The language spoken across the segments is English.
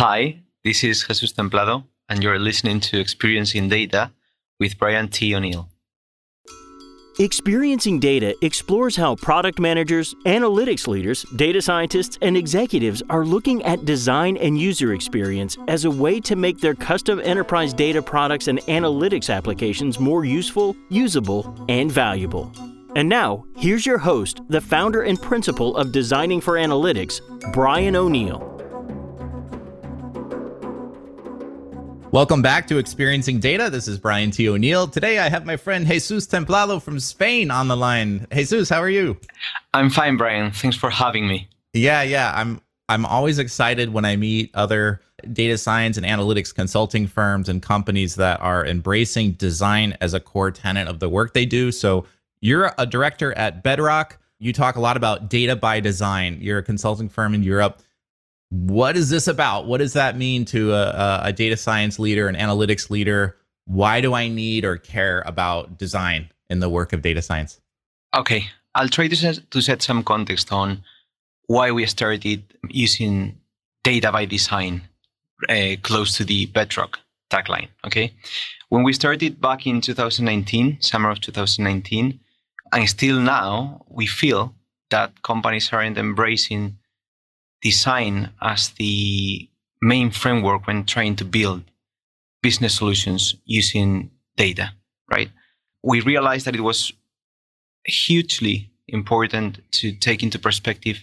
Hi, this is Jesus Templado, and you're listening to Experiencing Data with Brian T. O'Neill. Experiencing Data explores how product managers, analytics leaders, data scientists, and executives are looking at design and user experience as a way to make their custom enterprise data products and analytics applications more useful, usable, and valuable. And now, here's your host, the founder and principal of Designing for Analytics, Brian O'Neill. Welcome back to Experiencing Data. This is Brian T. O'Neill. Today I have my friend Jesus Templado from Spain on the line. Jesus, how are you? I'm fine, Brian. Thanks for having me. Yeah, yeah. I'm I'm always excited when I meet other data science and analytics consulting firms and companies that are embracing design as a core tenet of the work they do. So you're a director at Bedrock. You talk a lot about data by design. You're a consulting firm in Europe what is this about? What does that mean to a, a, data science leader, an analytics leader? Why do I need or care about design in the work of data science? Okay, I'll try to set, to set some context on why we started using data by design uh, close to the bedrock tagline. Okay, when we started back in 2019, summer of 2019, and still now, we feel that companies aren't embracing design as the main framework when trying to build business solutions using data, right? We realized that it was hugely important to take into perspective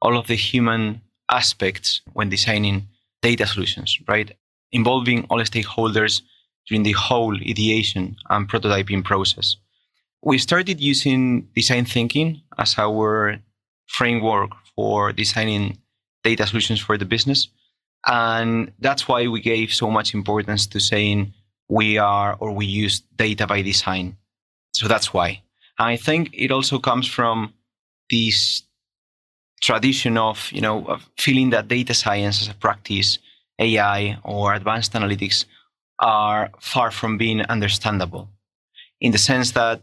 all of the human aspects when designing data solutions, right? Involving all stakeholders during the whole ideation and prototyping process. We started using design thinking as our framework for designing data solutions for the business. And that's why we gave so much importance to saying we are or we use data by design. So that's why. And I think it also comes from this tradition of, you know, of feeling that data science as a practice, AI or advanced analytics are far from being understandable in the sense that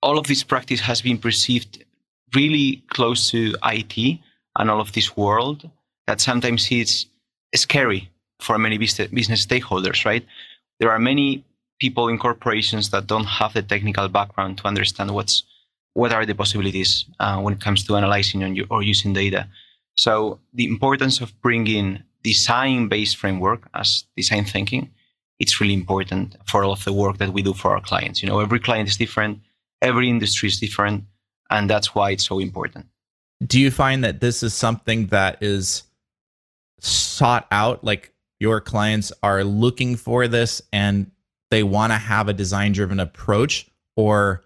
all of this practice has been perceived really close to IT and all of this world that sometimes it's scary for many business stakeholders, right? There are many people in corporations that don't have the technical background to understand what's what are the possibilities uh, when it comes to analyzing or using data. So the importance of bringing design-based framework as design thinking, it's really important for all of the work that we do for our clients. You know, every client is different, every industry is different, and that's why it's so important do you find that this is something that is sought out? Like your clients are looking for this and they want to have a design driven approach or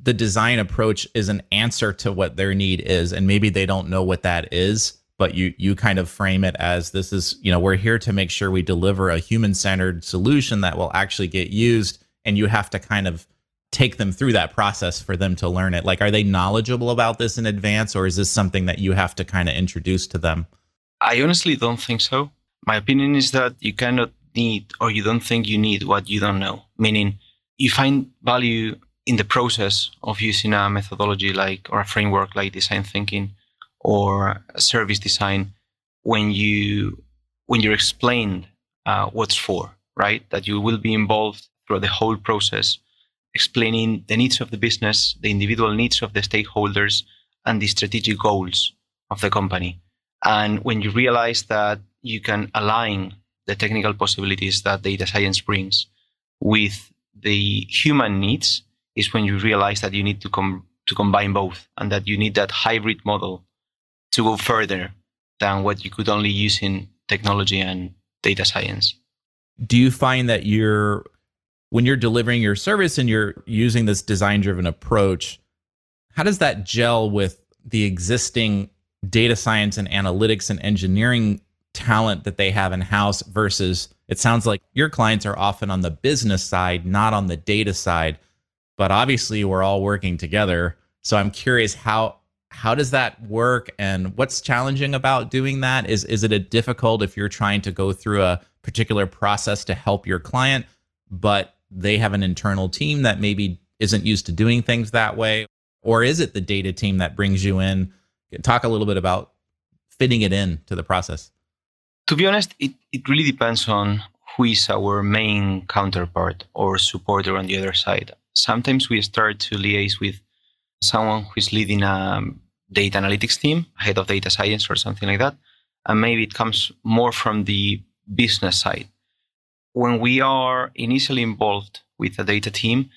the design approach is an answer to what their need is and maybe they don't know what that is but you you kind of frame it as this is you know we're here to make sure we deliver a human centered solution that will actually get used and you have to kind of take them through that process for them to learn it? Like, are they knowledgeable about this in advance, or is this something that you have to kind of introduce to them? I honestly don't think so. My opinion is that you cannot need or you don't think you need what you don't know, meaning you find value in the process of using a methodology like or a framework like design thinking or service design when you when you're explained uh, what's for right that you will be involved throughout the whole process explaining the needs of the business, the individual needs of the stakeholders, and the strategic goals of the company. And when you realize that you can align the technical possibilities that data science brings with the human needs, is when you realize that you need to com- to combine both, and that you need that hybrid model to go further than what you could only use in technology and data science. Do you find that you're when you're delivering your service and you're using this design driven approach, how does that gel with the existing data science and analytics and engineering talent that they have in house versus it sounds like your clients are often on the business side, not on the data side. But obviously, we're all working together. So I'm curious how how does that work and what's challenging about doing that is is it a difficult if you're trying to go through a particular process to help your client but they have an internal team that maybe isn't used to doing things that way? Or is it the data team that brings you in? Talk a little bit about fitting it in to the process. To be honest, it, it really depends on who is our main counterpart or supporter on the other side. Sometimes we start to liaise with someone who is leading a data analytics team, head of data science or something like that. And maybe it comes more from the business side. When we are initially involved with a data team,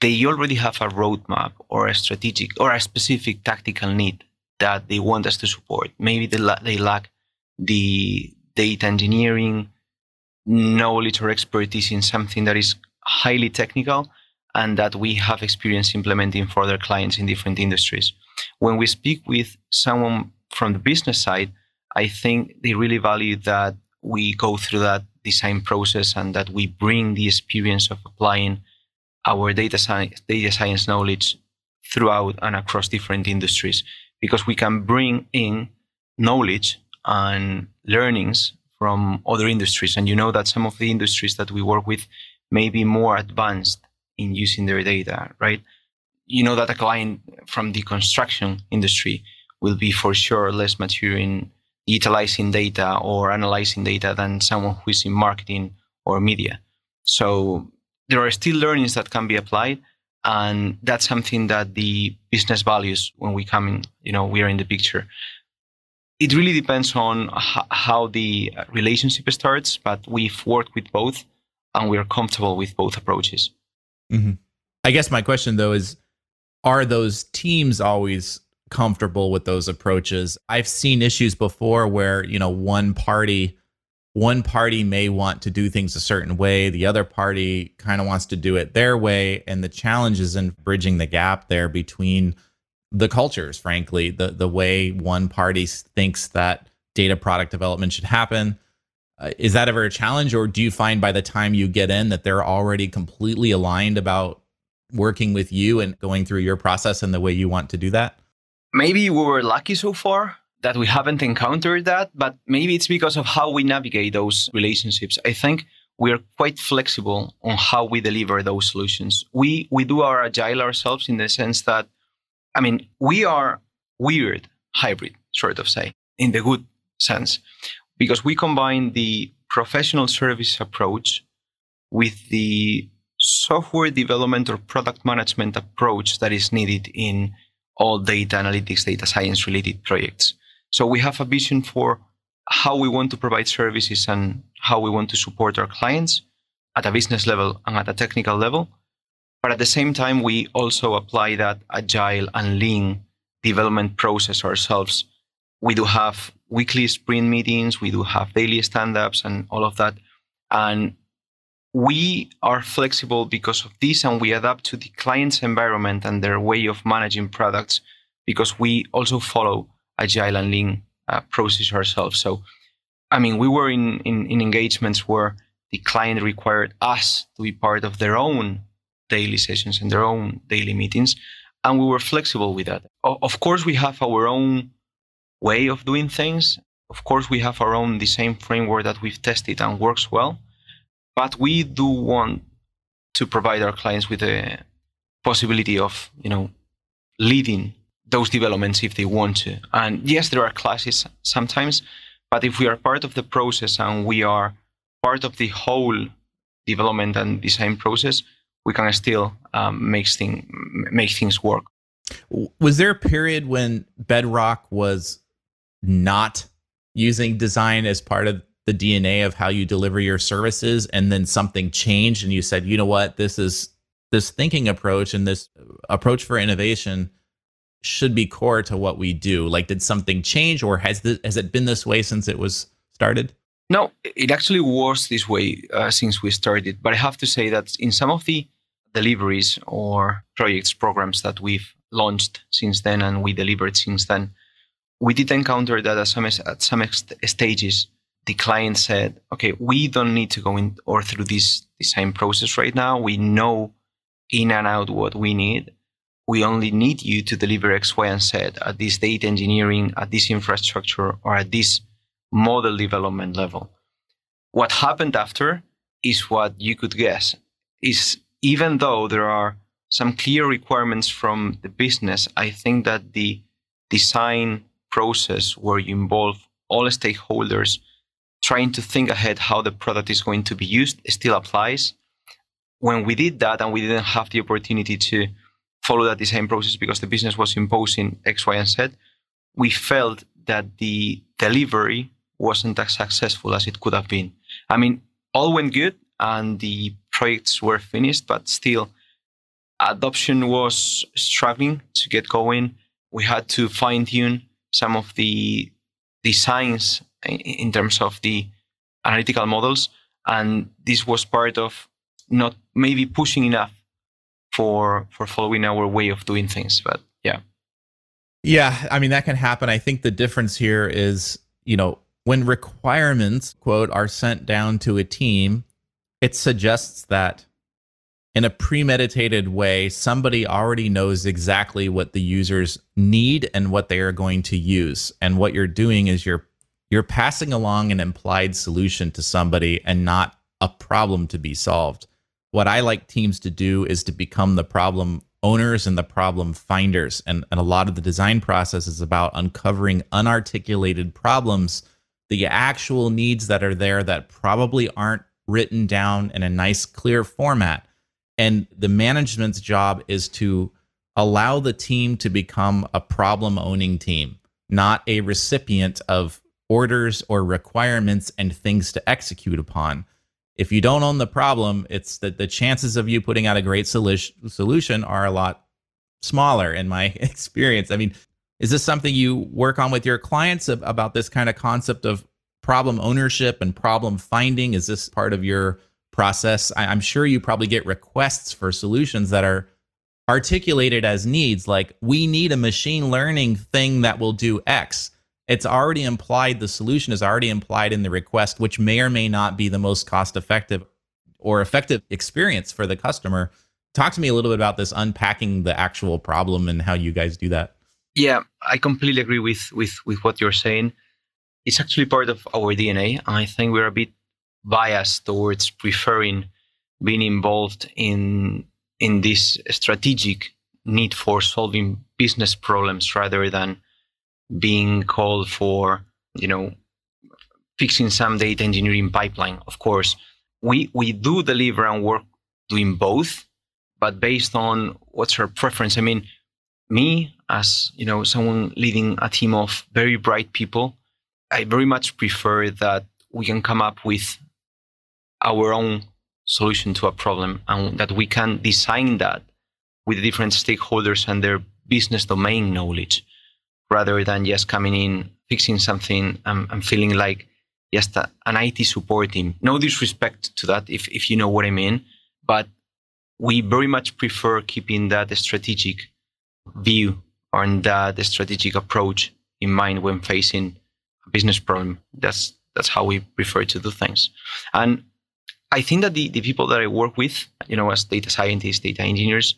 they already have a roadmap or a strategic or a specific tactical need that they want us to support. Maybe they, la- they lack the data engineering knowledge or expertise in something that is highly technical and that we have experience implementing for their clients in different industries. When we speak with someone from the business side, I think they really value that we go through that design process and that we bring the experience of applying our data science, data science knowledge throughout and across different industries because we can bring in knowledge and learnings from other industries. And you know that some of the industries that we work with may be more advanced in using their data, right? You know that a client from the construction industry will be for sure less mature in utilizing data or analyzing data than someone who is in marketing or media. So there are still learnings that can be applied. And that's something that the business values when we come in, you know, we are in the picture. It really depends on h- how the relationship starts, but we've worked with both and we are comfortable with both approaches. Mm-hmm. I guess my question though is are those teams always comfortable with those approaches? I've seen issues before where, you know, one party one party may want to do things a certain way, the other party kind of wants to do it their way, and the challenge is in bridging the gap there between the cultures, frankly, the the way one party thinks that data product development should happen uh, is that ever a challenge, or do you find by the time you get in that they're already completely aligned about working with you and going through your process and the way you want to do that? Maybe we were lucky so far that we haven't encountered that, but maybe it's because of how we navigate those relationships. I think we're quite flexible on how we deliver those solutions. We we do our agile ourselves in the sense that, I mean, we are weird hybrid, sort of say, in the good sense because we combine the professional service approach with the software development or product management approach that is needed in all data analytics, data science related projects. So we have a vision for how we want to provide services and how we want to support our clients at a business level and at a technical level. But at the same time, we also apply that agile and lean development process ourselves. We do have weekly sprint meetings, we do have daily stand ups and all of that. And we are flexible because of this and we adapt to the client's environment and their way of managing products because we also follow agile and lean uh, process ourselves. So, I mean, we were in, in, in engagements where the client required us to be part of their own daily sessions and their own daily meetings. And we were flexible with that. Of course, we have our own way of doing things. Of course, we have our own the same framework that we've tested and works well, but we do want to provide our clients with a possibility of, you know, leading those developments if they want to. And yes, there are classes sometimes, but if we are part of the process and we are part of the whole development and design process, we can still um, make, thing, make things work. Was there a period when Bedrock was not using design as part of the DNA of how you deliver your services and then something changed and you said, you know what, this is this thinking approach and this approach for innovation should be core to what we do. Like, did something change or has this, has it been this way since it was started? No, it actually was this way uh, since we started. But I have to say that in some of the deliveries or projects, programs that we've launched since then and we delivered since then, we did encounter that at some, at some stages, the client said, okay, we don't need to go in or through this design process right now. We know in and out what we need. We only need you to deliver X, Y, and Z at this data engineering, at this infrastructure, or at this model development level. What happened after is what you could guess. Is even though there are some clear requirements from the business, I think that the design process where you involve all stakeholders trying to think ahead how the product is going to be used still applies. When we did that and we didn't have the opportunity to follow that design process because the business was imposing X, Y, and Z, we felt that the delivery wasn't as successful as it could have been. I mean, all went good and the projects were finished, but still, adoption was struggling to get going. We had to fine tune some of the designs in terms of the analytical models. And this was part of not maybe pushing enough for for following our way of doing things. But yeah. Yeah, I mean that can happen. I think the difference here is, you know, when requirements, quote, are sent down to a team, it suggests that in a premeditated way, somebody already knows exactly what the users need and what they are going to use. And what you're doing is you're you're passing along an implied solution to somebody and not a problem to be solved. What I like teams to do is to become the problem owners and the problem finders. And, and a lot of the design process is about uncovering unarticulated problems, the actual needs that are there that probably aren't written down in a nice, clear format. And the management's job is to allow the team to become a problem owning team, not a recipient of orders or requirements and things to execute upon. If you don't own the problem, it's that the chances of you putting out a great solution are a lot smaller in my experience. I mean, is this something you work on with your clients about this kind of concept of problem ownership and problem finding? Is this part of your process? I, am sure you probably get requests for solutions that are articulated as needs, like we need a machine learning thing that will do X it's already implied the solution is already implied in the request which may or may not be the most cost effective or effective experience for the customer. Talk to me a little bit about this unpacking the actual problem and how you guys do that. Yeah i completely agree with with with what you're saying. It's actually part of our dna i think we're a bit biased towards preferring being involved in in this strategic need for solving business problems rather than being called for, you know, fixing some data engineering pipeline. Of course, we we do deliver and work doing both, but based on what's our preference. I mean, me as you know, someone leading a team of very bright people, I very much prefer that we can come up with our own solution to a problem and that we can design that with different stakeholders and their business domain knowledge rather than just coming in, fixing something, and, and feeling like just a, an IT support team. No disrespect to that, if, if you know what I mean, but we very much prefer keeping that strategic view and that strategic approach in mind when facing a business problem. That's that's how we prefer to do things. And I think that the, the people that I work with, you know, as data scientists, data engineers,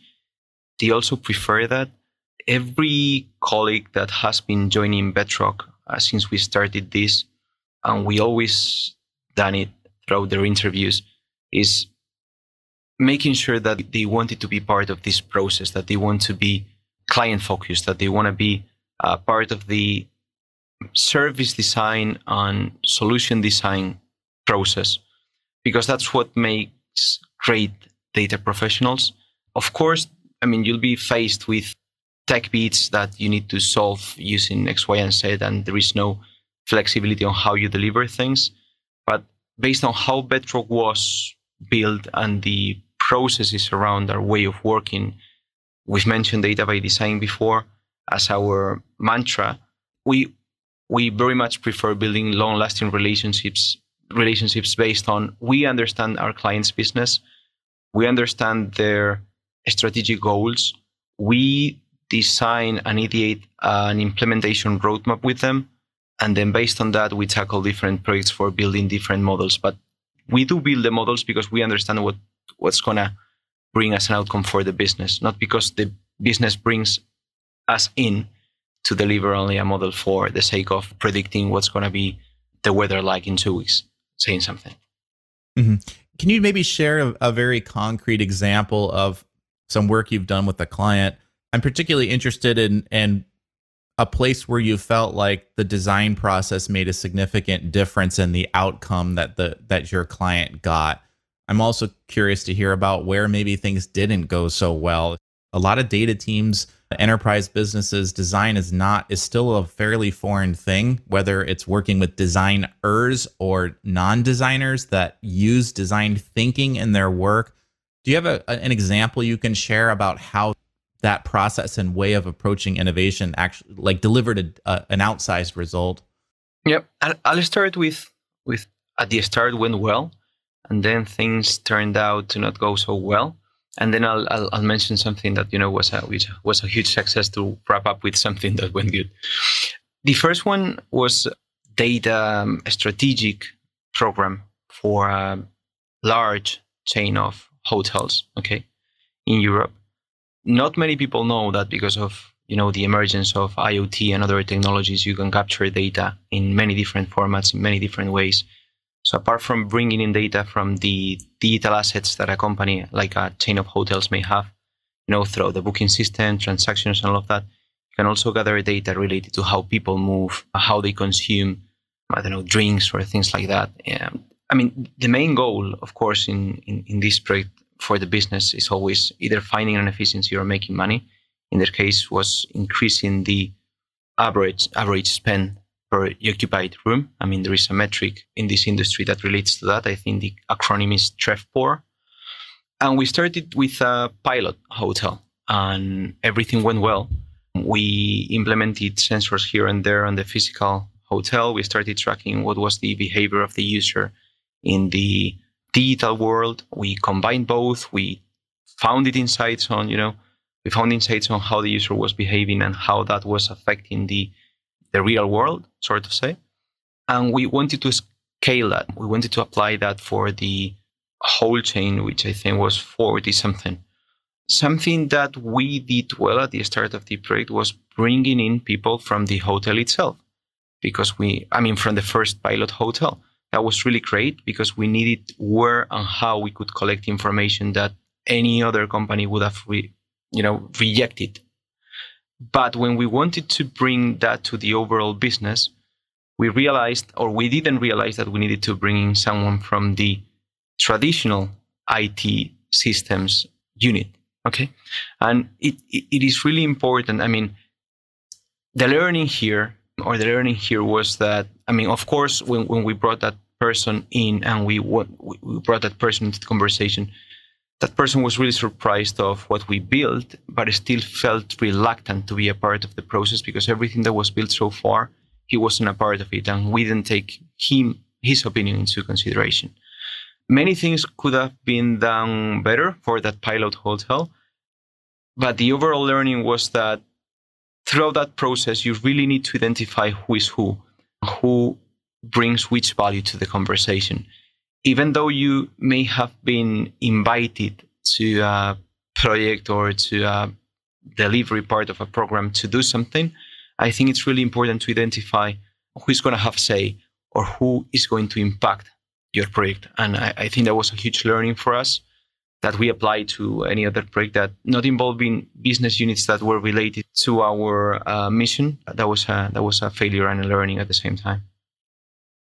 they also prefer that every colleague that has been joining Bedrock uh, since we started this, and we always done it throughout their interviews, is making sure that they wanted to be part of this process, that they want to be client focused, that they want to be uh, part of the service design and solution design process, because that's what makes great data professionals. Of course, I mean, you'll be faced with tech beats that you need to solve using X, Y, and Z, and there is no flexibility on how you deliver things. But based on how Bedrock was built and the processes around our way of working, we've mentioned data by design before as our mantra. We we very much prefer building long-lasting relationships relationships based on we understand our clients' business, we understand their strategic goals, we design and ideate an implementation roadmap with them. And then based on that, we tackle different projects for building different models. But we do build the models because we understand what, what's going to bring us an outcome for the business, not because the business brings us in to deliver only a model for the sake of predicting what's going to be the weather like in two weeks, saying something. Mm-hmm. Can you maybe share a, a very concrete example of some work you've done with a client I'm particularly interested in in a place where you felt like the design process made a significant difference in the outcome that the that your client got. I'm also curious to hear about where maybe things didn't go so well. A lot of data teams, enterprise businesses, design is not is still a fairly foreign thing, whether it's working with designers or non-designers that use design thinking in their work. Do you have a, an example you can share about how that process and way of approaching innovation actually like delivered a, a, an outsized result? Yep, I'll start with with at the start went well, and then things turned out to not go so well, and then I'll I'll, I'll mention something that you know was a which was a huge success to wrap up with something that went good. The first one was data um, strategic program for a large chain of hotels. Okay, in Europe not many people know that because of you know the emergence of IoT and other technologies, you can capture data in many different formats in many different ways. So apart from bringing in data from the digital assets that a company like a chain of hotels may have, you know, through the booking system, transactions, and all of that, you can also gather data related to how people move, how they consume, I don't know, drinks or things like that. I mean, the main goal, of course, in, in, in this project for the business is always either finding an efficiency or making money. In their case, was increasing the average average spend per occupied room. I mean, there is a metric in this industry that relates to that. I think the acronym is TRevPOR. And we started with a pilot hotel, and everything went well. We implemented sensors here and there on the physical hotel. We started tracking what was the behavior of the user in the digital world. We combined both. We found it insights on, you know, we found insights on how the user was behaving and how that was affecting the the real world, sort of say. And we wanted to scale that. We wanted to apply that for the whole chain, which I think was 40 something. Something that we did well at the start of the project was bringing in people from the hotel itself. Because we, I mean, from the first pilot hotel that was really great because we needed where and how we could collect information that any other company would have re, you know rejected. But when we wanted to bring that to the overall business we realized or we didn't realize that we needed to bring in someone from the traditional IT systems unit okay? And it, it, it is really important. I mean the learning here or the learning here was that I mean, of course, when, when we brought that person in and we we brought that person into the conversation, that person was really surprised of what we built, but still felt reluctant to be a part of the process because everything that was built so far, he wasn't a part of it, and we didn't take him his opinion into consideration. Many things could have been done better for that pilot hotel, but the overall learning was that throughout that process, you really need to identify who is who, who brings which value to the conversation. Even though you may have been invited to a project or to a delivery part of a program to do something, I think it's really important to identify who is going to have say or who is going to impact your project. And I, I think that was a huge learning for us that we apply to any other project that not involving business units that were related to our uh, mission. That was a, that was a failure and a learning at the same time.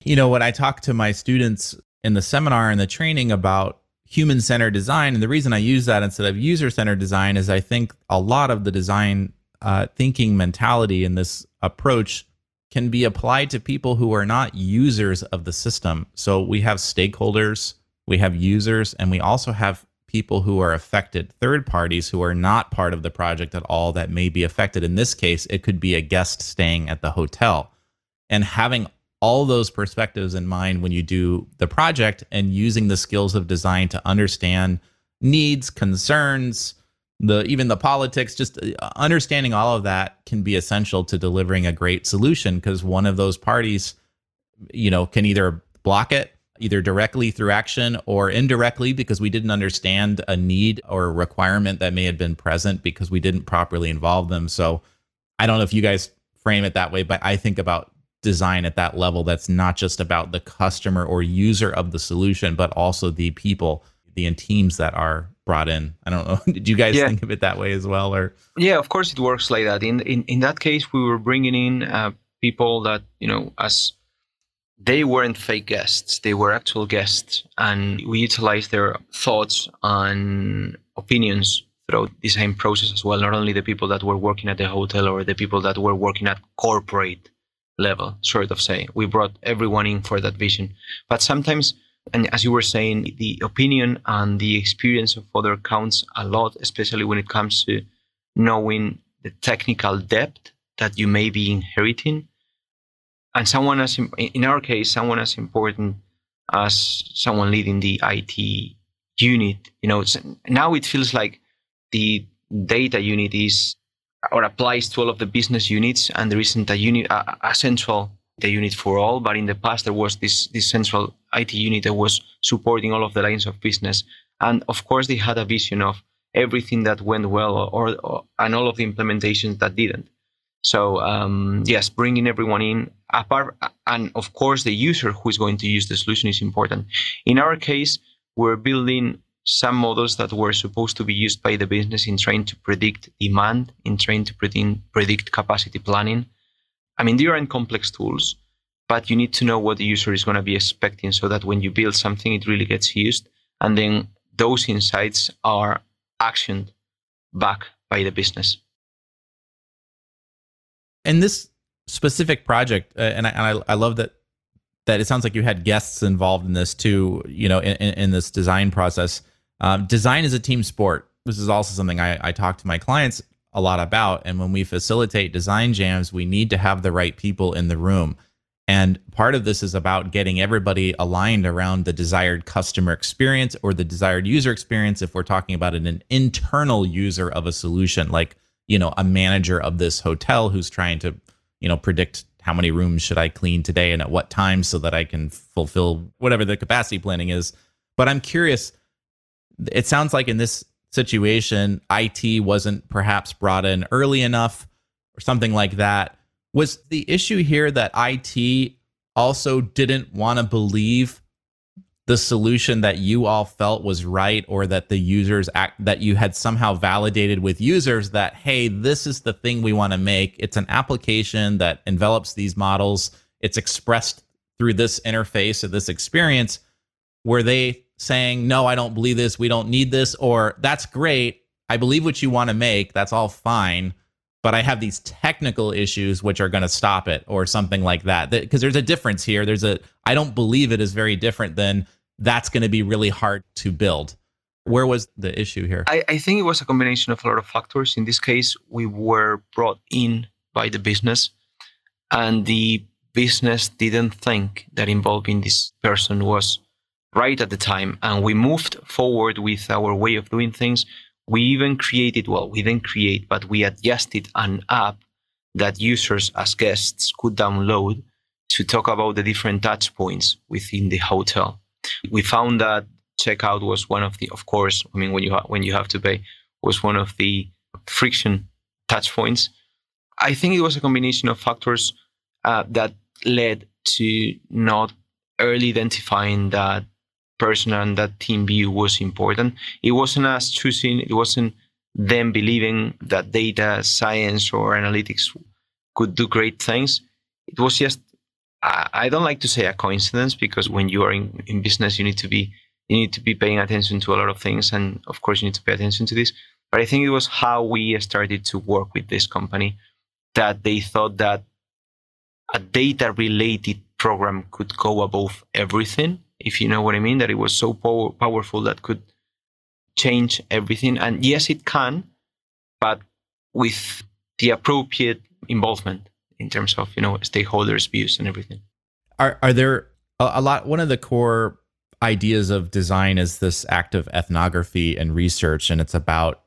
You know, when I talk to my students in the seminar and the training about human centered design, and the reason I use that instead of user centered design is I think a lot of the design uh, thinking mentality in this approach can be applied to people who are not users of the system. So we have stakeholders, we have users, and we also have people who are affected, third parties who are not part of the project at all that may be affected. In this case, it could be a guest staying at the hotel. And having all those perspectives in mind when you do the project and using the skills of design to understand needs, concerns, the even the politics, just uh, understanding all of that can be essential to delivering a great solution because one of those parties, you know, can either block it either directly through action or indirectly because we didn't understand a need or a requirement that may have been present because we didn't properly involve them. So I don't know if you guys frame it that way, but I think about design at that level that's not just about the customer or user of the solution, but also the people, the teams that are brought in. I don't know. Did you guys Yeah. think of it that way as well, or Yeah, of course it works like that. In in in that case, we were bringing in uh, people that you know as they weren't fake guests; they were actual guests, and we utilized their thoughts and opinions throughout the design process as well. Not only the people that were working at the hotel or the people that were working at corporate level, sort of say. We brought everyone in for that vision, but sometimes. And as you were saying, the opinion and the experience of other counts a lot, especially when it comes to knowing the technical depth that you may be inheriting and someone as in our case someone as important as someone leading the IT unit you know now it feels like the data unit is or applies to all of the business units and there isn't a unit a, a central the unit for all but in the past there was this this central IT unit that was supporting all of the lines of business. And of course they had a vision of everything that went well or, or and all of the implementations that didn't. So um, yes bringing everyone in apart and of course the user who is going to use the solution is important in our case we're building some models that were supposed to be used by the business in trying to predict demand in trying to predict, predict capacity planning i mean they aren't complex tools but you need to know what the user is going to be expecting so that when you build something it really gets used and then those insights are actioned back by the business. in this specific project, uh, and, I, and I, I love that that it sounds like you had guests involved in this too. You know, in, in in this design process, um, design is a team sport. This is also something I, I talk to my clients a lot about. And when we facilitate design jams, we need to have the right people in the room. And part of this is about getting everybody aligned around the desired customer experience or the desired user experience. If we're talking about an, an internal user of a solution, like you know a manager of this hotel who's trying to you know predict how many rooms should I clean today and at what time so that I can fulfill whatever the capacity planning is. But I'm curious. It sounds like in this situation, IT wasn't perhaps brought in early enough or something like that. Was the issue here that IT also didn't want to believe the solution that you all felt was right or that the users act that you had somehow validated with users that hey this is the thing we want to make. It's an application that envelops these models. It's expressed through this interface or this experience. Were they saying no i don't believe this. We don't need this or that's great. I believe what you want to make. That's all fine but i have these technical issues which are going to stop it or something like that because there's a difference here there's a i don't believe it is very different than that's going to be really hard to build where was the issue here I, I think it was a combination of a lot of factors. In this case, we were brought in by the business, and the business didn't think that involving this person was right at the time. And we moved forward with our way of doing things. We even created, well, we didn't create, but we adjusted an app that users as guests could download to talk about the different touch points within the hotel. We found that checkout was one of the, of course, I mean, when you ha- when you have to pay, was one of the friction touch points. I think it was a combination of factors uh, that led to not early identifying that person and that team view was important. It wasn't us choosing. It wasn't them believing that data science or analytics could do great things. It was just I, I don't like to say a coincidence because when you are in, in business, you need to be you need to be paying attention to a lot of things, and of course, you need to pay attention to this. But I think it was how we started to work with this company that they thought that a data related program could go above everything, if you know what I mean, that it was so power, powerful that could change everything. And yes, it can, but with the appropriate involvement in terms of, you know, stakeholders' views and everything. are are there a, a lot one of the core ideas of design is this act of ethnography and research and it's about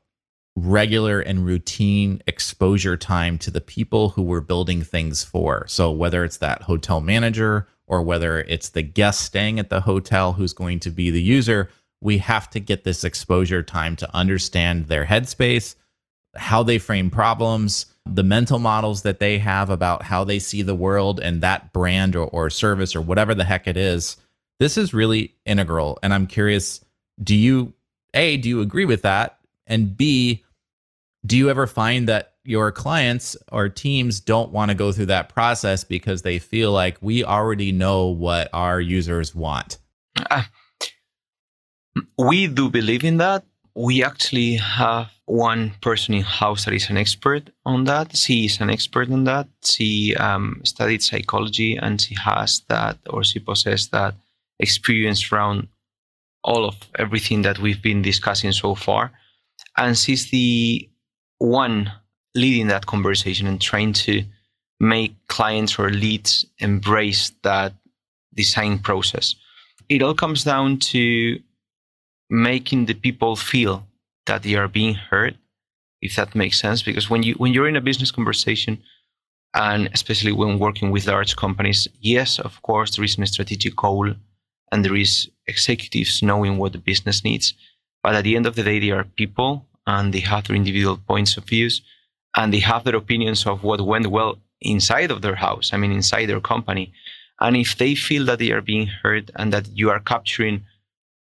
regular and routine exposure time to the people who we're building things for so whether it's that hotel manager or whether it's the guest staying at the hotel who's going to be the user we have to get this exposure time to understand their headspace how they frame problems, the mental models that they have about how they see the world and that brand or, or service or whatever the heck it is. This is really integral. And I'm curious do you A, do you agree with that? And B, do you ever find that your clients or teams don't want to go through that process because they feel like we already know what our users want? Uh, we do believe in that. We actually have one person in house that is an expert on that. She is an expert on that. She um, studied psychology and she has that, or she possesses that experience around all of everything that we've been discussing so far. And she's the one leading that conversation and trying to make clients or leads embrace that design process. It all comes down to making the people feel that they are being heard, if that makes sense. Because when you when you're in a business conversation, and especially when working with large companies, yes, of course, there is a strategic goal and there is executives knowing what the business needs. But at the end of the day, they are people and they have their individual points of views and they have their opinions of what went well inside of their house, I mean, inside their company. And if they feel that they are being heard and that you are capturing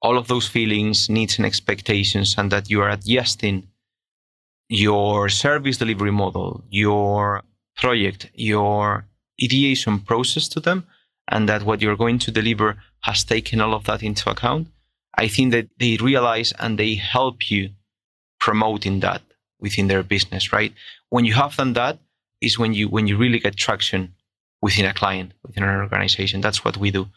all of those feelings, needs, and expectations, and that you are adjusting your service delivery model, your project, your ideation process to them, and that what you're going to deliver has taken all of that into account, I think that they realize and they help you promoting that within their business, right? When you have done that, is when you when you really get traction within a client, within an organization. That's what we do.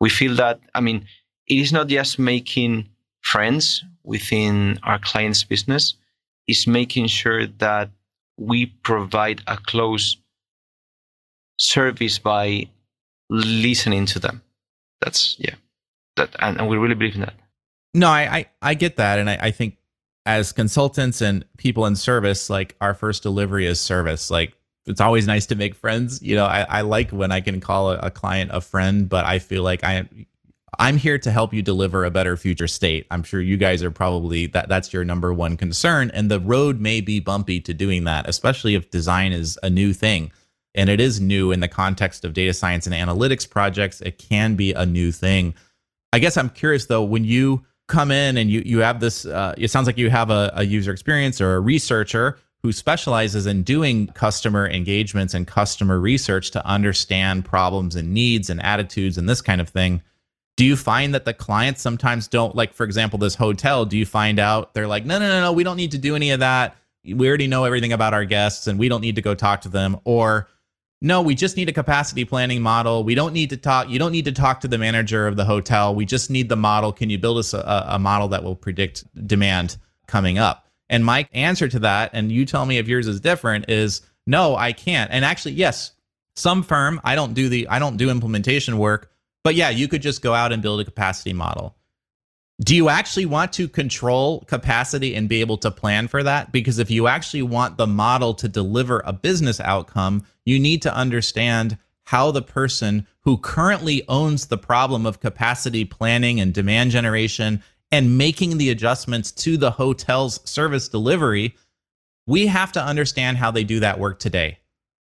We feel that, I mean, it is not just making friends within our client's business, it's making sure that we provide a close service by listening to them. That's yeah. That and, and we really believe in that. No, I I, I get that, and I, I think as consultants and people in service, like our first delivery is service. Like it's always nice to make friends. You know, I, I like when I can call a, a client a friend, but I feel like I I'm here to help you deliver a better future state. I'm sure you guys are probably that that's your number one concern and the road may be bumpy to doing that, especially if design is a new thing and it is new in the context of data science and analytics projects, it can be a new thing. I guess I'm curious though, when you come in and you you have this, uh, it sounds like you have a, a user experience or a researcher who specializes in doing customer engagements and customer research to understand problems and needs and attitudes and this kind of thing. Do you find that the clients sometimes don't like, for example, this hotel? Do you find out they're like, no, no, no, no, we don't need to do any of that. We already know everything about our guests and we don't need to go talk to them. Or no, we just need a capacity planning model. We don't need to talk. You don't need to talk to the manager of the hotel. We just need the model. Can you build us a, a model that will predict demand coming up? And my answer to that, and you tell me if yours is different, is no, I can't. And actually, yes, some firm, I don't do the, I don't do implementation work, but yeah, you could just go out and build a capacity model. Do you actually want to control capacity and be able to plan for that? Because if you actually want the model to deliver a business outcome, you need to understand how the person who currently owns the problem of capacity planning and demand generation and making the adjustments to the hotel's service delivery, we have to understand how they do that work today.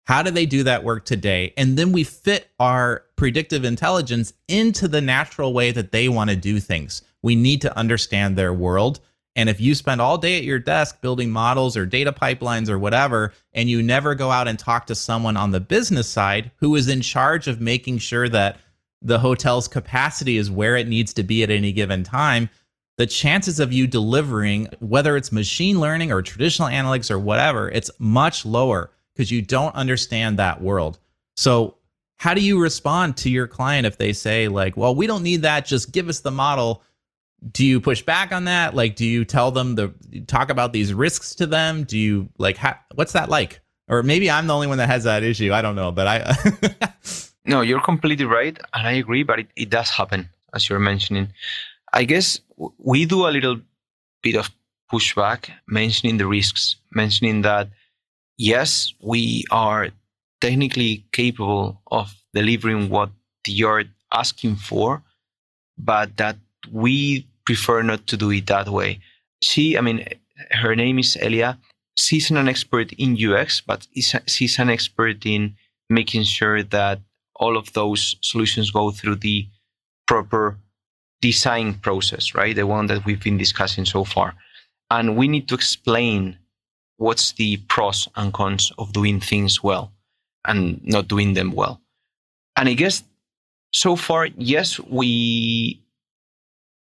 How do they do that work today? And then we fit our predictive intelligence into the natural way that they want to do things. We need to understand their world and if you spend all day at your desk building models or data pipelines or whatever, and you never go out and talk to someone on the business side who is in charge of making sure that the hotel's capacity is where it needs to be at any given time, the chances of you delivering, whether it's machine learning or traditional analytics or whatever, it's much lower because you don't understand that world. So, how do you respond to your client if they say, like, well, we don't need that, just give us the model? Do you push back on that? Like do you tell them the talk about these risks to them? Do you like ha- what's that like? Or maybe i'm the only one that has that issue. I don't know but i no you're completely right and i agree but it, it does happen as you're mentioning. I guess we do a little bit of pushback mentioning the risks mentioning that yes we are technically capable of delivering what you're asking for but that we prefer not to do it that way. She, I mean, her name is Elia. She's an expert in UX, but she's an expert in making sure that all of those solutions go through the proper design process, right? The one that we've been discussing so far. And we need to explain what's the pros and cons of doing things well and not doing them well. And I guess so far, yes, we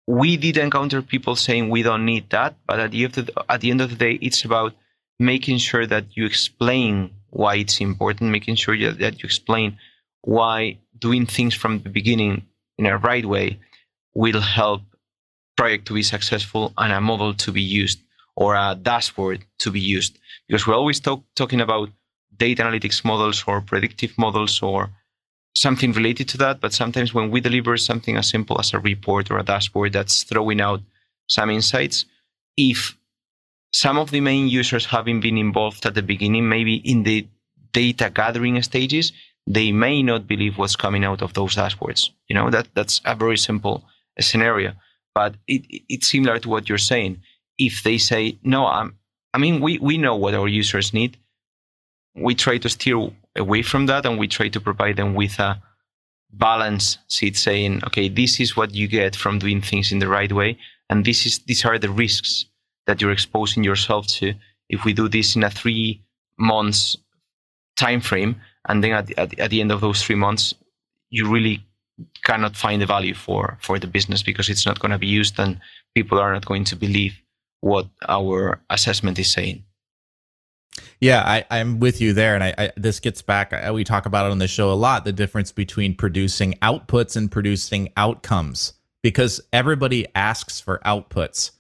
we did encounter people saying we don't need that, but at the end of the, at the end of the day, it's about making sure that you explain why it's important, making sure that you explain why doing things from the beginning in a right way will help project to be successful and a model to be used or a dashboard to be used. Because we're always talk, talking about data analytics models or predictive models or something related to that. But sometimes when we deliver something as simple as a report or a dashboard that's throwing out some insights, if some of the main users having been involved at the beginning, maybe in the data gathering stages, they may not believe what's coming out of those dashboards. You know, that that's a very simple scenario. But it, it's similar to what you're saying. If they say, no, I'm, I mean, we, we know what our users need. We try to steer away from that and we try to provide them with a balance sheet saying, okay, this is what you get from doing things in the right way. And this is these are the risks that you're exposing yourself to if we do this in a three months time frame and then at, at, at the end of those three months you really cannot find the value for for the business because it's not going to be used and people are not going to believe what our assessment is saying yeah, I, I'm with you there, and I, I this gets back. I, we talk about it on the show a lot. The difference between producing outputs and producing outcomes, because everybody asks for outputs,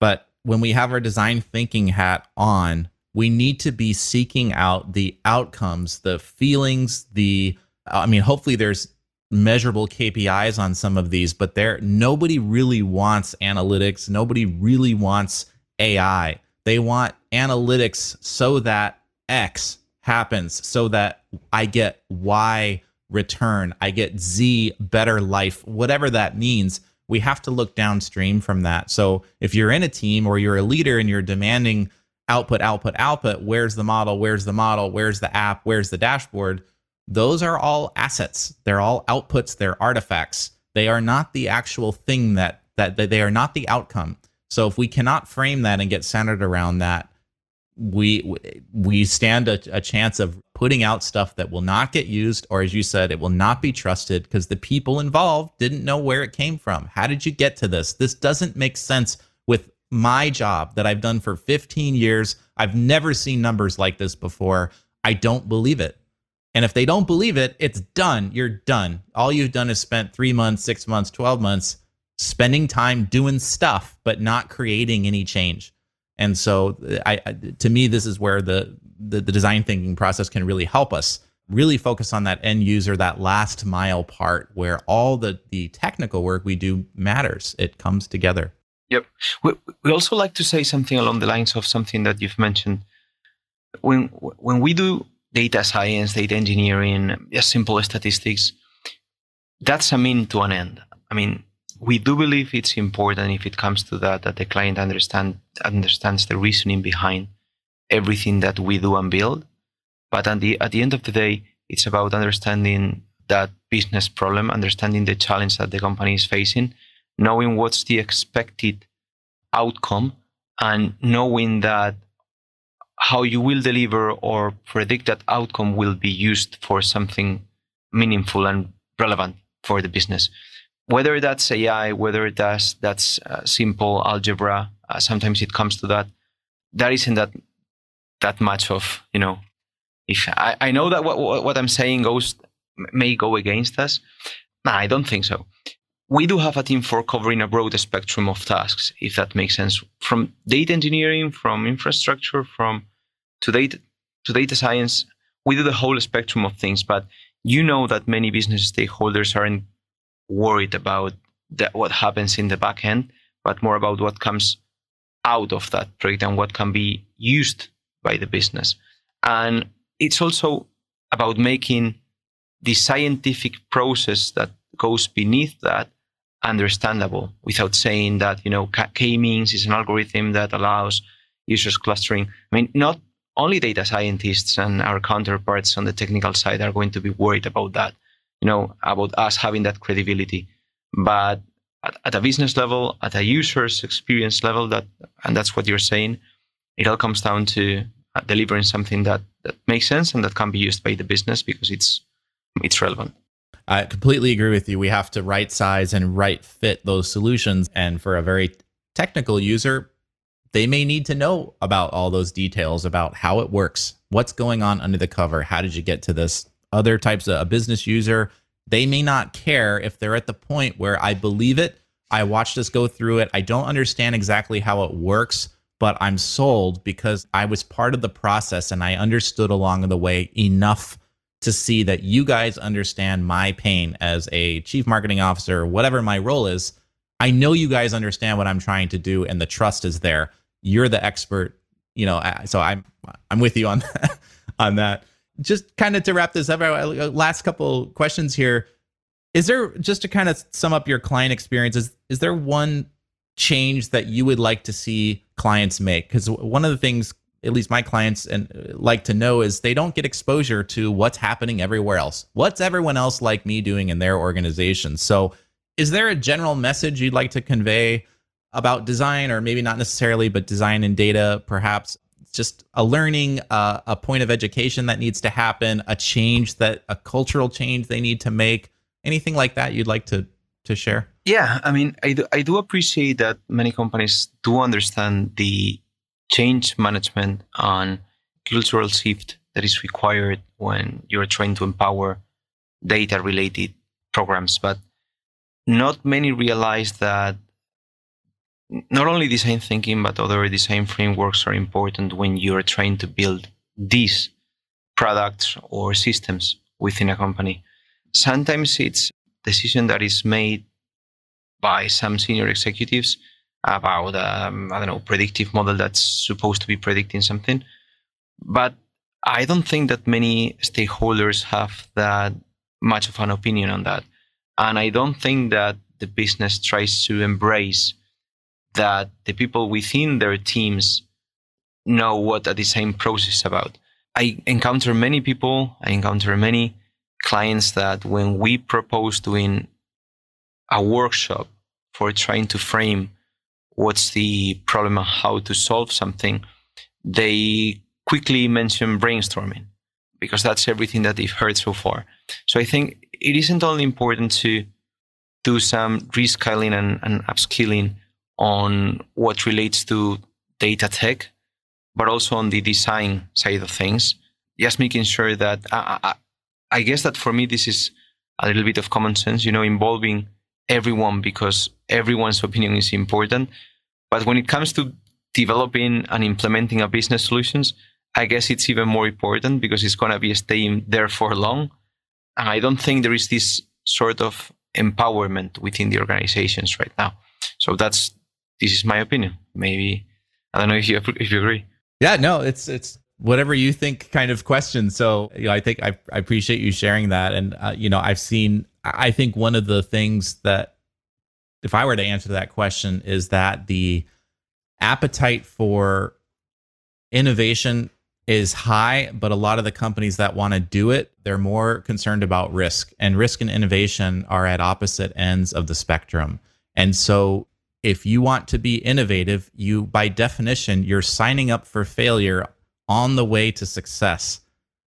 but when we have our design thinking hat on, we need to be seeking out the outcomes, the feelings, the. I mean, hopefully there's measurable KPIs on some of these, but there nobody really wants analytics. Nobody really wants AI they want analytics so that X happens, so that I get Y return, I get Z better life, whatever that means. We have to look downstream from that. So if you're in a team or you're a leader and you're demanding output, output, output, where's the model? Where's the model? Where's the app? Where's the dashboard? Those are all assets. They're all outputs, they're artifacts. They are not the actual thing that that, they are not the outcome. So if we cannot frame that and get centered around that, we we stand a, a, chance of putting out stuff that will not get used, or as you said, it will not be trusted because the people involved didn't know where it came from. How did you get to this? This doesn't make sense with my job that I've done for 15 years. I've never seen numbers like this before. I don't believe it. And if they don't believe it, it's done. You're done. All you've done is spent three months, six months, 12 months spending time doing stuff but not creating any change. And so I, to me this is where the, the, the design thinking process can really help us really focus on that end user that last mile part where all the the technical work we do matters. It comes together. Yep. We, we also like to say something along the lines of something that you've mentioned. When when we do data science data engineering just simple statistics that's a mean to an end. I mean we do believe it's important if it comes to that that the client understand understands the reasoning behind everything that we do and build. But at the at the end of the day, it's about understanding that business problem, understanding the challenge that the company is facing, knowing what's the expected outcome, and knowing that how you will deliver or predict that outcome will be used for something meaningful and relevant for the business whether that's AI, whether that's that's uh, simple algebra, uh, sometimes it comes to that. That isn't that that much of you know. If I, I know that what, what, what I'm saying goes may go against us, I don't think so. We do have a team for covering a broad spectrum of tasks, if that makes sense, from data engineering, from infrastructure, from to data to data science. We do the whole spectrum of things, but you know that many business stakeholders are in worried about what happens in the back end, but more about what comes out of that project and what can be used by the business. And it's also about making the scientific process that goes beneath that understandable without saying that, you know, k-means is an algorithm that allows users clustering. I mean, not only data scientists and our counterparts on the technical side are going to be worried about that you know, about us having that credibility. But at, at a business level, at a user's experience level. That and that's what you're saying. It all comes down to uh, delivering something that that makes sense and that can be used by the business because it's it's relevant. I completely agree with you. We have to right size and right fit those solutions. And for a very technical user, they may need to know about all those details about how it works, what's going on under the cover, how did you get to this. Other types of a business user, they may not care if they're at the point where I believe it, I watched us go through it, I don't understand exactly how it works, but I'm sold because I was part of the process and I understood along the way enough to see that you guys understand my pain as a chief marketing officer, whatever my role is. I know you guys understand what I'm trying to do and the trust is there. You're the expert, you know, so I'm I'm with you on that, on that. Just kind of to wrap this up, last couple questions here. Is there just to kind of sum up your client experience is there one change that you would like to see clients make? Cuz one of the things at least my clients and uh, like to know is they don't get exposure to what's happening everywhere else. What's everyone else like me doing in their organization? So, is there a general message you'd like to convey about design, or maybe not necessarily, but design and data, perhaps? Just a learning, uh, a point of education that needs to happen, a change that a cultural change they need to make, anything like that you'd like to to share? Yeah, I mean, I do, I do appreciate that many companies do understand the change management on cultural shift that is required when you're trying to empower data related programs. But not many realize that not only design thinking, but other design frameworks are important when you're trying to build these products or systems within a company. Sometimes it's decision that is made by some senior executives about um, I don't know predictive model that's supposed to be predicting something, but I don't think that many stakeholders have that much of an opinion on that, and I don't think that the business tries to embrace that the people within their teams know what a design process is about. I encounter many people, I encounter many clients that when we propose doing a workshop for trying to frame what's the problem and how to solve something, they quickly mention brainstorming because that's everything that they've heard so far. So I think it isn't only important to do some reskilling and, and upskilling on what relates to data tech, but also on the design side of things. Just making sure that I, I, I guess that for me this is a little bit of common sense, you know, involving everyone because everyone's opinion is important. But when it comes to developing and implementing a business solutions, I guess it's even more important because it's going to be staying there for long. And I don't think there is this sort of empowerment within the organizations right now. So that's this is my opinion. Maybe I don't know if you if you agree. Yeah, no, it's it's whatever you think kind of question. So you know, I think I, I appreciate you sharing that. And uh, you know, I've seen. I think one of the things that if I were to answer that question, is that the appetite for innovation is high, but a lot of the companies that want to do it, they're more concerned about risk. And risk and innovation are at opposite ends of the spectrum. And so if you want to be innovative, you by definition, you're signing up for failure on the way to success.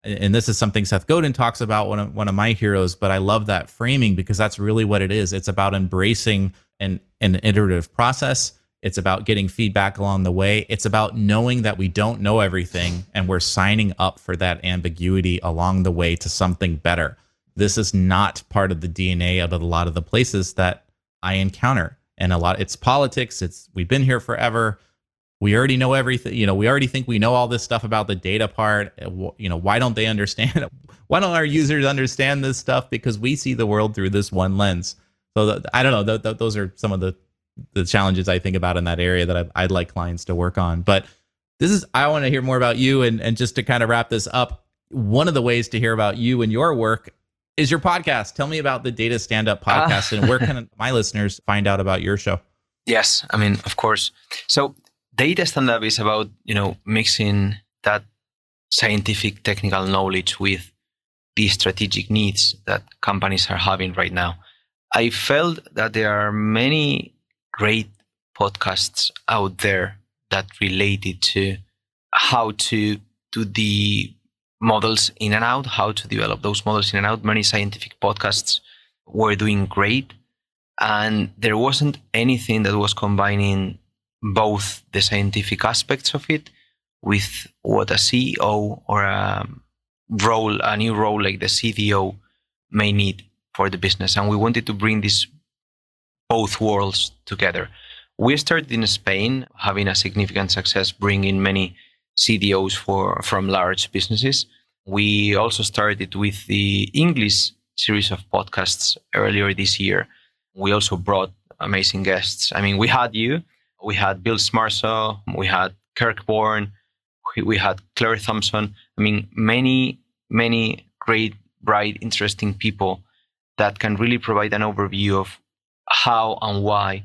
And this is something Seth Godin talks about, one of, one of my heroes, but I love that framing because that's really what it is. It's about embracing an, an iterative process. It's about getting feedback along the way. It's about knowing that we don't know everything and we're signing up for that ambiguity along the way to something better. This is not part of the DNA of a lot of the places that I encounter. And a lot, it's politics. It's we've been here forever. We already know everything you know we already think we know all this stuff about the data part. Uh, you know why don't they understand why don't our users understand this stuff? Because we see the world through this one lens. So the, i don't know the, the, those are some of the the challenges i think about in that area that I'd, I'd like clients to work on. But this is i want to hear more about you and and just to kind of wrap this up one of the ways to hear about you and your work is your podcast tell me about the data stand up ah. podcast uh. and where can my listeners find out about your show yes i mean of course so data stand-up is about you know mixing that scientific technical knowledge with the strategic needs that companies are having right now I felt that there are many great podcasts out there that related to how to do the models in and out, how to develop those models in and out. Many scientific podcasts were doing great. And there wasn't anything that was combining both the scientific aspects of it with what a CEO or a role, a new role like the CDO may need for the business. And we wanted to bring these both worlds together. We started in Spain, having a significant success, bringing many CDOs for from large businesses. We also started with the English series of podcasts earlier this year. We also brought amazing guests. I mean, we had you, we had Bill Schmarzo, we had Kirk Borne, we had Claire Thompson. I mean, many, many great, bright, interesting people that can really provide an overview of how and why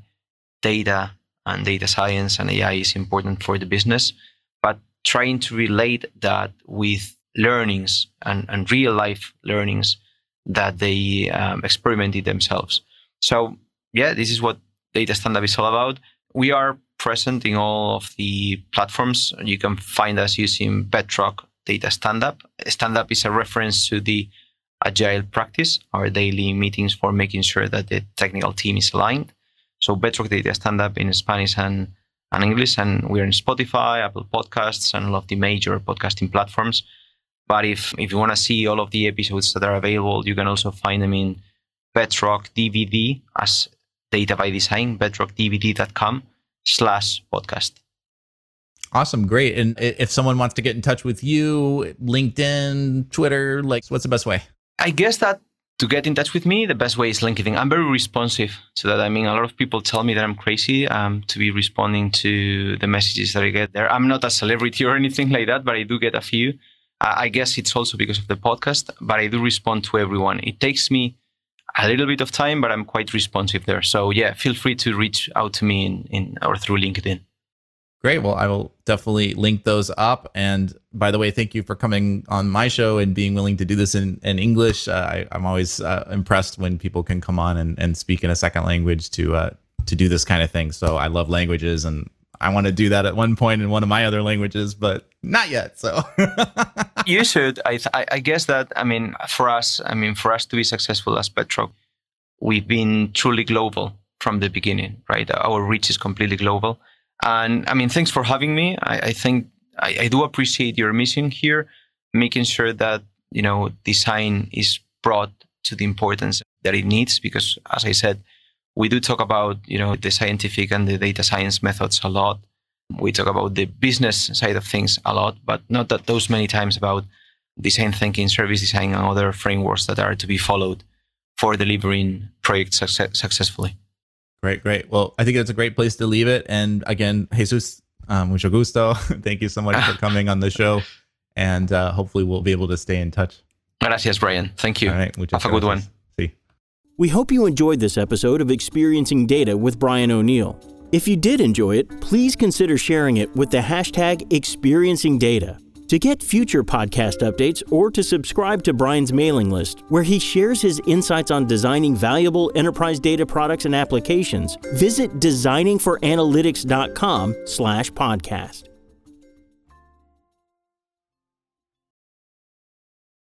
data and data science and AI is important for the business, trying to relate that with learnings and, and real life learnings that they um, experimented themselves. So, yeah, this is what Data Standup is all about. We are present in all of the platforms. You can find us using Bedrock Data Standup. Standup is a reference to the agile practice, our daily meetings for making sure that the technical team is aligned. So Bedrock Data Standup in Spanish and, and English, and we're in Spotify, Apple Podcasts, and all of the major podcasting platforms. But if, if you want to see all of the episodes that are available, you can also find them in Bedrock DBD as data by design, bedrockdbd.com slash podcast. Awesome. Great. And if someone wants to get in touch with you, LinkedIn, Twitter, like what's the best way? I guess that to get in touch with me, the best way is LinkedIn. I'm very responsive to that. I mean, a lot of people tell me that I'm crazy um, to be responding to the messages that I get there. I'm not a celebrity or anything like that, but I do get a few. I guess it's also because of the podcast, but I do respond to everyone. It takes me a little bit of time, but I'm quite responsive there. So yeah, feel free to reach out to me in, in or through LinkedIn. Great. Well, I will definitely link those up. And by the way, thank you for coming on my show and being willing to do this in, in English. Uh, I, am always uh, impressed when people can come on and, and speak in a second language to uh, to do this kind of thing. So I love languages and I want to do that at one point in one of my other languages, but not yet. So you should. I, I guess that I mean for us, I mean for us to be successful as Petro, we've been truly global from the beginning, right? Our reach is completely global, and I mean thanks for having me. I, I think I, I do appreciate your mission here, making sure that you know design is brought to the importance that it needs because as I said we do talk about you know the scientific and the data science methods a lot we talk about the business side of things a lot but not that those many times about design thinking service design and other frameworks that are to be followed for delivering projects success- successfully great great. Well i think that's a great place to leave it. And again jesus um, mucho gusto. Thank you so much for coming on the show. And uh, hopefully we'll be able to stay in touch. Gracias brian. Thank you. All right, have a good one. See. we hope you enjoyed this episode of Experiencing Data with Brian O'Neill. If you did enjoy it, please consider sharing it with the hashtag Experiencing Data. To get future podcast updates or to subscribe to Brian's mailing list, where he shares his insights on designing valuable enterprise data products and applications, visit designingforanalytics.com slash podcast.